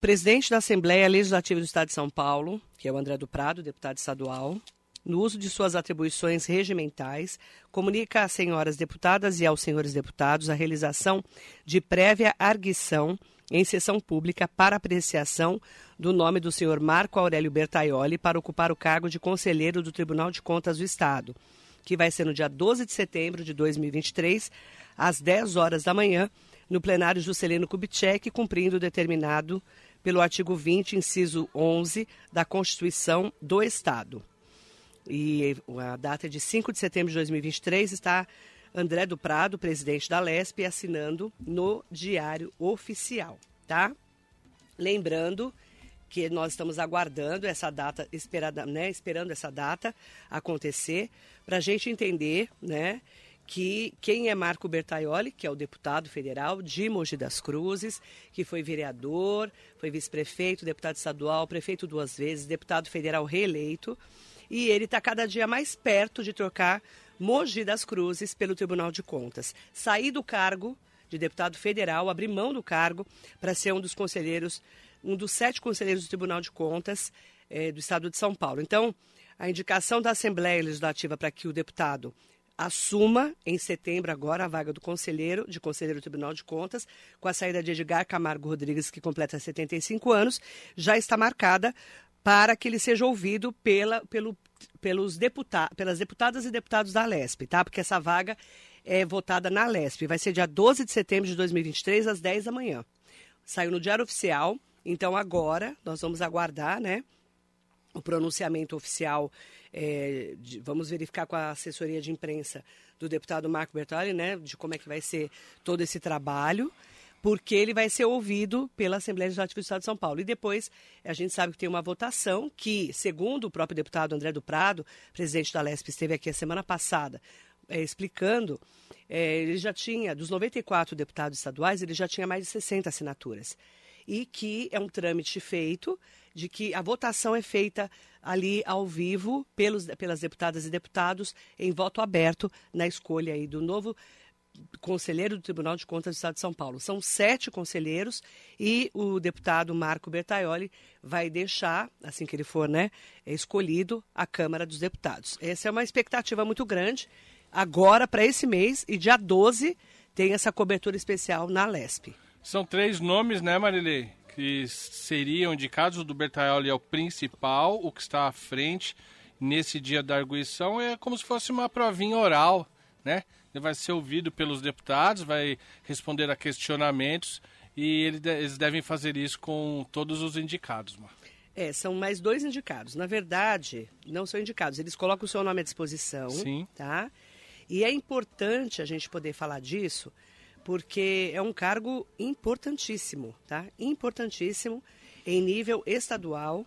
presidente da Assembleia Legislativa do Estado de São Paulo, que é o André do Prado, deputado estadual, no uso de suas atribuições regimentais, comunica às senhoras deputadas e aos senhores deputados a realização de prévia arguição em sessão pública para apreciação do nome do senhor Marco Aurélio Bertaioli para ocupar o cargo de conselheiro do Tribunal de Contas do Estado, que vai ser no dia 12 de setembro de 2023, às 10 horas da manhã, no plenário Juscelino Kubitschek, cumprindo o determinado pelo artigo 20, inciso 11 da Constituição do Estado. E a data é de 5 de setembro de 2023 está André do Prado, presidente da LESP, assinando no Diário Oficial, tá? Lembrando que nós estamos aguardando essa data, esperada, né, esperando essa data acontecer, para a gente entender, né, que quem é Marco Bertaioli, que é o deputado federal de Mogi das Cruzes, que foi vereador, foi vice-prefeito, deputado estadual, prefeito duas vezes, deputado federal reeleito, e ele está cada dia mais perto de trocar Mogi das Cruzes pelo Tribunal de Contas. Sair do cargo de deputado federal, abrir mão do cargo para ser um dos conselheiros, um dos sete conselheiros do Tribunal de Contas eh, do Estado de São Paulo. Então, a indicação da Assembleia Legislativa para que o deputado assuma em setembro agora a vaga do conselheiro, de conselheiro do Tribunal de Contas, com a saída de Edgar Camargo Rodrigues, que completa 75 anos, já está marcada para que ele seja ouvido pela, pelo pelos deputados, pelas deputadas e deputados da LESP, tá? Porque essa vaga é votada na LESP. Vai ser dia 12 de setembro de 2023, às 10 da manhã. Saiu no Diário Oficial, então agora nós vamos aguardar, né? O pronunciamento oficial, é, de, vamos verificar com a assessoria de imprensa do deputado Marco Bertoli, né? De como é que vai ser todo esse trabalho porque ele vai ser ouvido pela Assembleia Legislativa do Estado de São Paulo. E depois, a gente sabe que tem uma votação que, segundo o próprio deputado André do Prado, presidente da LESP, esteve aqui a semana passada, é, explicando, é, ele já tinha, dos 94 deputados estaduais, ele já tinha mais de 60 assinaturas. E que é um trâmite feito de que a votação é feita ali ao vivo pelos, pelas deputadas e deputados em voto aberto na escolha aí do novo conselheiro do Tribunal de Contas do Estado de São Paulo. São sete conselheiros e o deputado Marco Bertaioli vai deixar, assim que ele for né, escolhido, a Câmara dos Deputados. Essa é uma expectativa muito grande. Agora, para esse mês, e dia 12, tem essa cobertura especial na LESP. São três nomes, né, Marilei? Que seriam indicados. O do Bertaioli é o principal, o que está à frente nesse dia da arguição é como se fosse uma provinha oral, né? Ele vai ser ouvido pelos deputados, vai responder a questionamentos e eles devem fazer isso com todos os indicados. É, são mais dois indicados. Na verdade, não são indicados, eles colocam o seu nome à disposição, Sim. tá? E é importante a gente poder falar disso, porque é um cargo importantíssimo, tá? Importantíssimo em nível estadual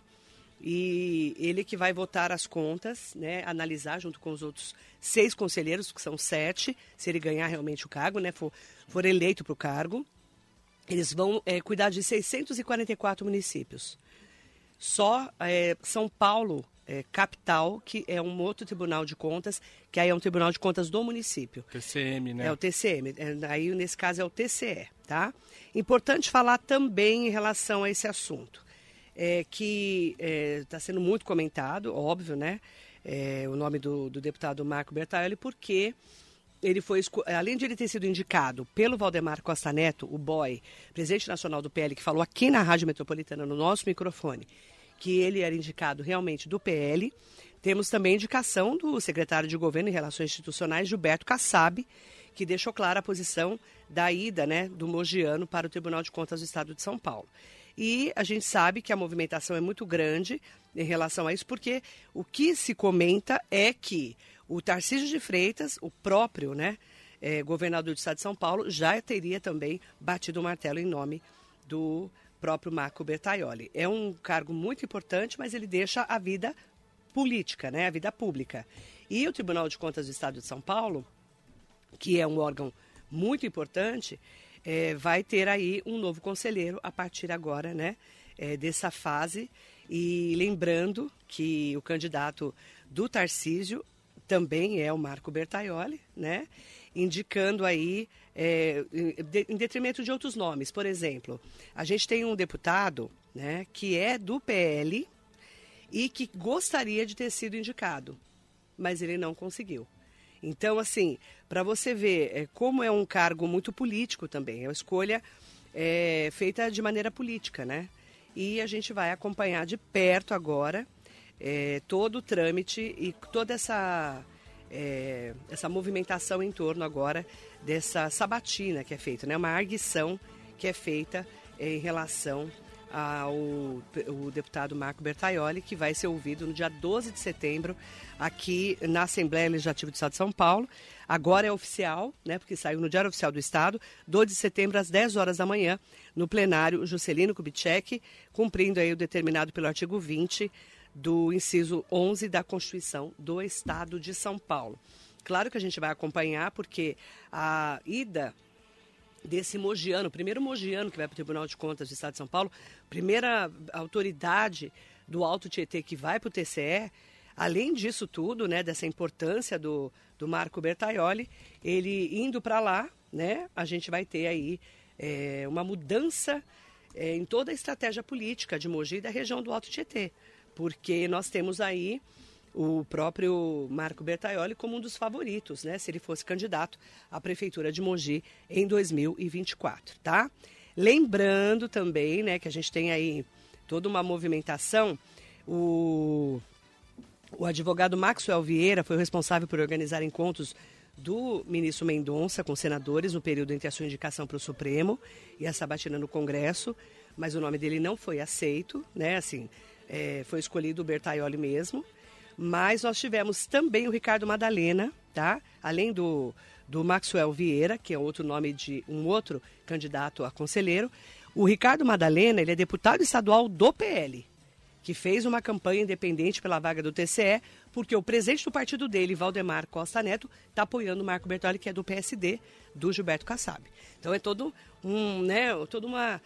e ele que vai votar as contas, né, analisar junto com os outros seis conselheiros, que são sete, se ele ganhar realmente o cargo, né, for, for eleito para o cargo. Eles vão é, cuidar de 644 municípios. Só é, São Paulo, é, capital, que é um outro tribunal de contas, que aí é um tribunal de contas do município. TCM, né? É o TCM. É, aí, nesse caso, é o TCE, tá? Importante falar também em relação a esse assunto é, que está é, sendo muito comentado, óbvio, né? É, o nome do, do deputado Marco Bertaelli, porque ele foi, além de ele ter sido indicado pelo Valdemar Costa Neto, o boy, presidente nacional do PL, que falou aqui na Rádio Metropolitana, no nosso microfone, que ele era indicado realmente do PL, temos também indicação do secretário de Governo e Relações Institucionais, Gilberto Kassab, que deixou clara a posição da ida né, do Mogiano para o Tribunal de Contas do Estado de São Paulo. E a gente sabe que a movimentação é muito grande em relação a isso, porque o que se comenta é que o Tarcísio de Freitas, o próprio né, é, governador do estado de São Paulo, já teria também batido o martelo em nome do próprio Marco Bertaioli. É um cargo muito importante, mas ele deixa a vida política, né, a vida pública. E o Tribunal de Contas do Estado de São Paulo, que é um órgão muito importante, é, vai ter aí um novo conselheiro a partir agora, né, é, dessa fase. E lembrando que o candidato do Tarcísio também é o Marco Bertaioli, né? Indicando aí, é, em detrimento de outros nomes. Por exemplo, a gente tem um deputado, né, que é do PL e que gostaria de ter sido indicado, mas ele não conseguiu. Então, assim, para você ver é, como é um cargo muito político também, é uma escolha é, feita de maneira política, né? E a gente vai acompanhar de perto agora é, todo o trâmite e toda essa, é, essa movimentação em torno agora dessa sabatina que é feita, né? Uma arguição que é feita em relação ao o deputado Marco Bertaioli, que vai ser ouvido no dia 12 de setembro aqui na Assembleia Legislativa do Estado de São Paulo. Agora é oficial, né, porque saiu no Diário Oficial do Estado, 12 de setembro às 10 horas da manhã, no plenário Juscelino Kubitschek, cumprindo aí o determinado pelo artigo 20 do inciso 11 da Constituição do Estado de São Paulo. Claro que a gente vai acompanhar, porque a ida desse mogiano, primeiro mogiano que vai para o Tribunal de Contas do Estado de São Paulo, primeira autoridade do Alto Tietê que vai para o TCE, além disso tudo, né, dessa importância do, do Marco Bertaioli, ele indo para lá, né, a gente vai ter aí é, uma mudança é, em toda a estratégia política de Mogi e da região do Alto Tietê, porque nós temos aí o próprio Marco Bertaioli como um dos favoritos, né, se ele fosse candidato à prefeitura de Mogi em 2024, tá? Lembrando também, né, que a gente tem aí toda uma movimentação, o o advogado Maxwell Vieira foi responsável por organizar encontros do ministro Mendonça com senadores no período entre a sua indicação para o Supremo e a sabatina no Congresso, mas o nome dele não foi aceito, né? Assim, é, foi escolhido o Bertaioli mesmo. Mas nós tivemos também o Ricardo Madalena, tá? Além do, do Maxwell Vieira, que é outro nome de um outro candidato a conselheiro. O Ricardo Madalena, ele é deputado estadual do PL, que fez uma campanha independente pela vaga do TCE, porque o presidente do partido dele, Valdemar Costa Neto, está apoiando o Marco Bertoli, que é do PSD, do Gilberto Kassab. Então é todo um, né, toda uma,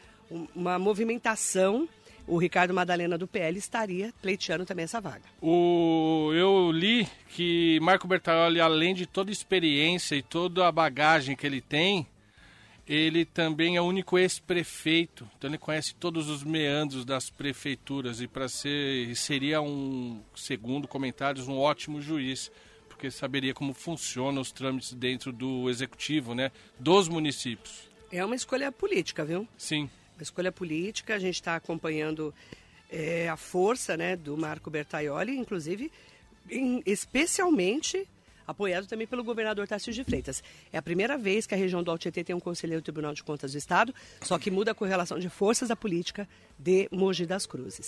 uma movimentação o Ricardo Madalena do PL estaria pleiteando também essa vaga. O, eu li que Marco Bertaioli, além de toda a experiência e toda a bagagem que ele tem, ele também é o único ex-prefeito, então ele conhece todos os meandros das prefeituras e para ser seria um segundo comentários um ótimo juiz, porque saberia como funcionam os trâmites dentro do executivo, né, dos municípios. É uma escolha política, viu? Sim uma escolha política. A gente está acompanhando é, a força né, do Marco Bertaioli, inclusive, em, especialmente apoiado também pelo governador Tarcísio de Freitas. É a primeira vez que a região do Altietê tem um conselheiro do Tribunal de Contas do Estado, só que muda a correlação de forças da política de Mogi das Cruzes.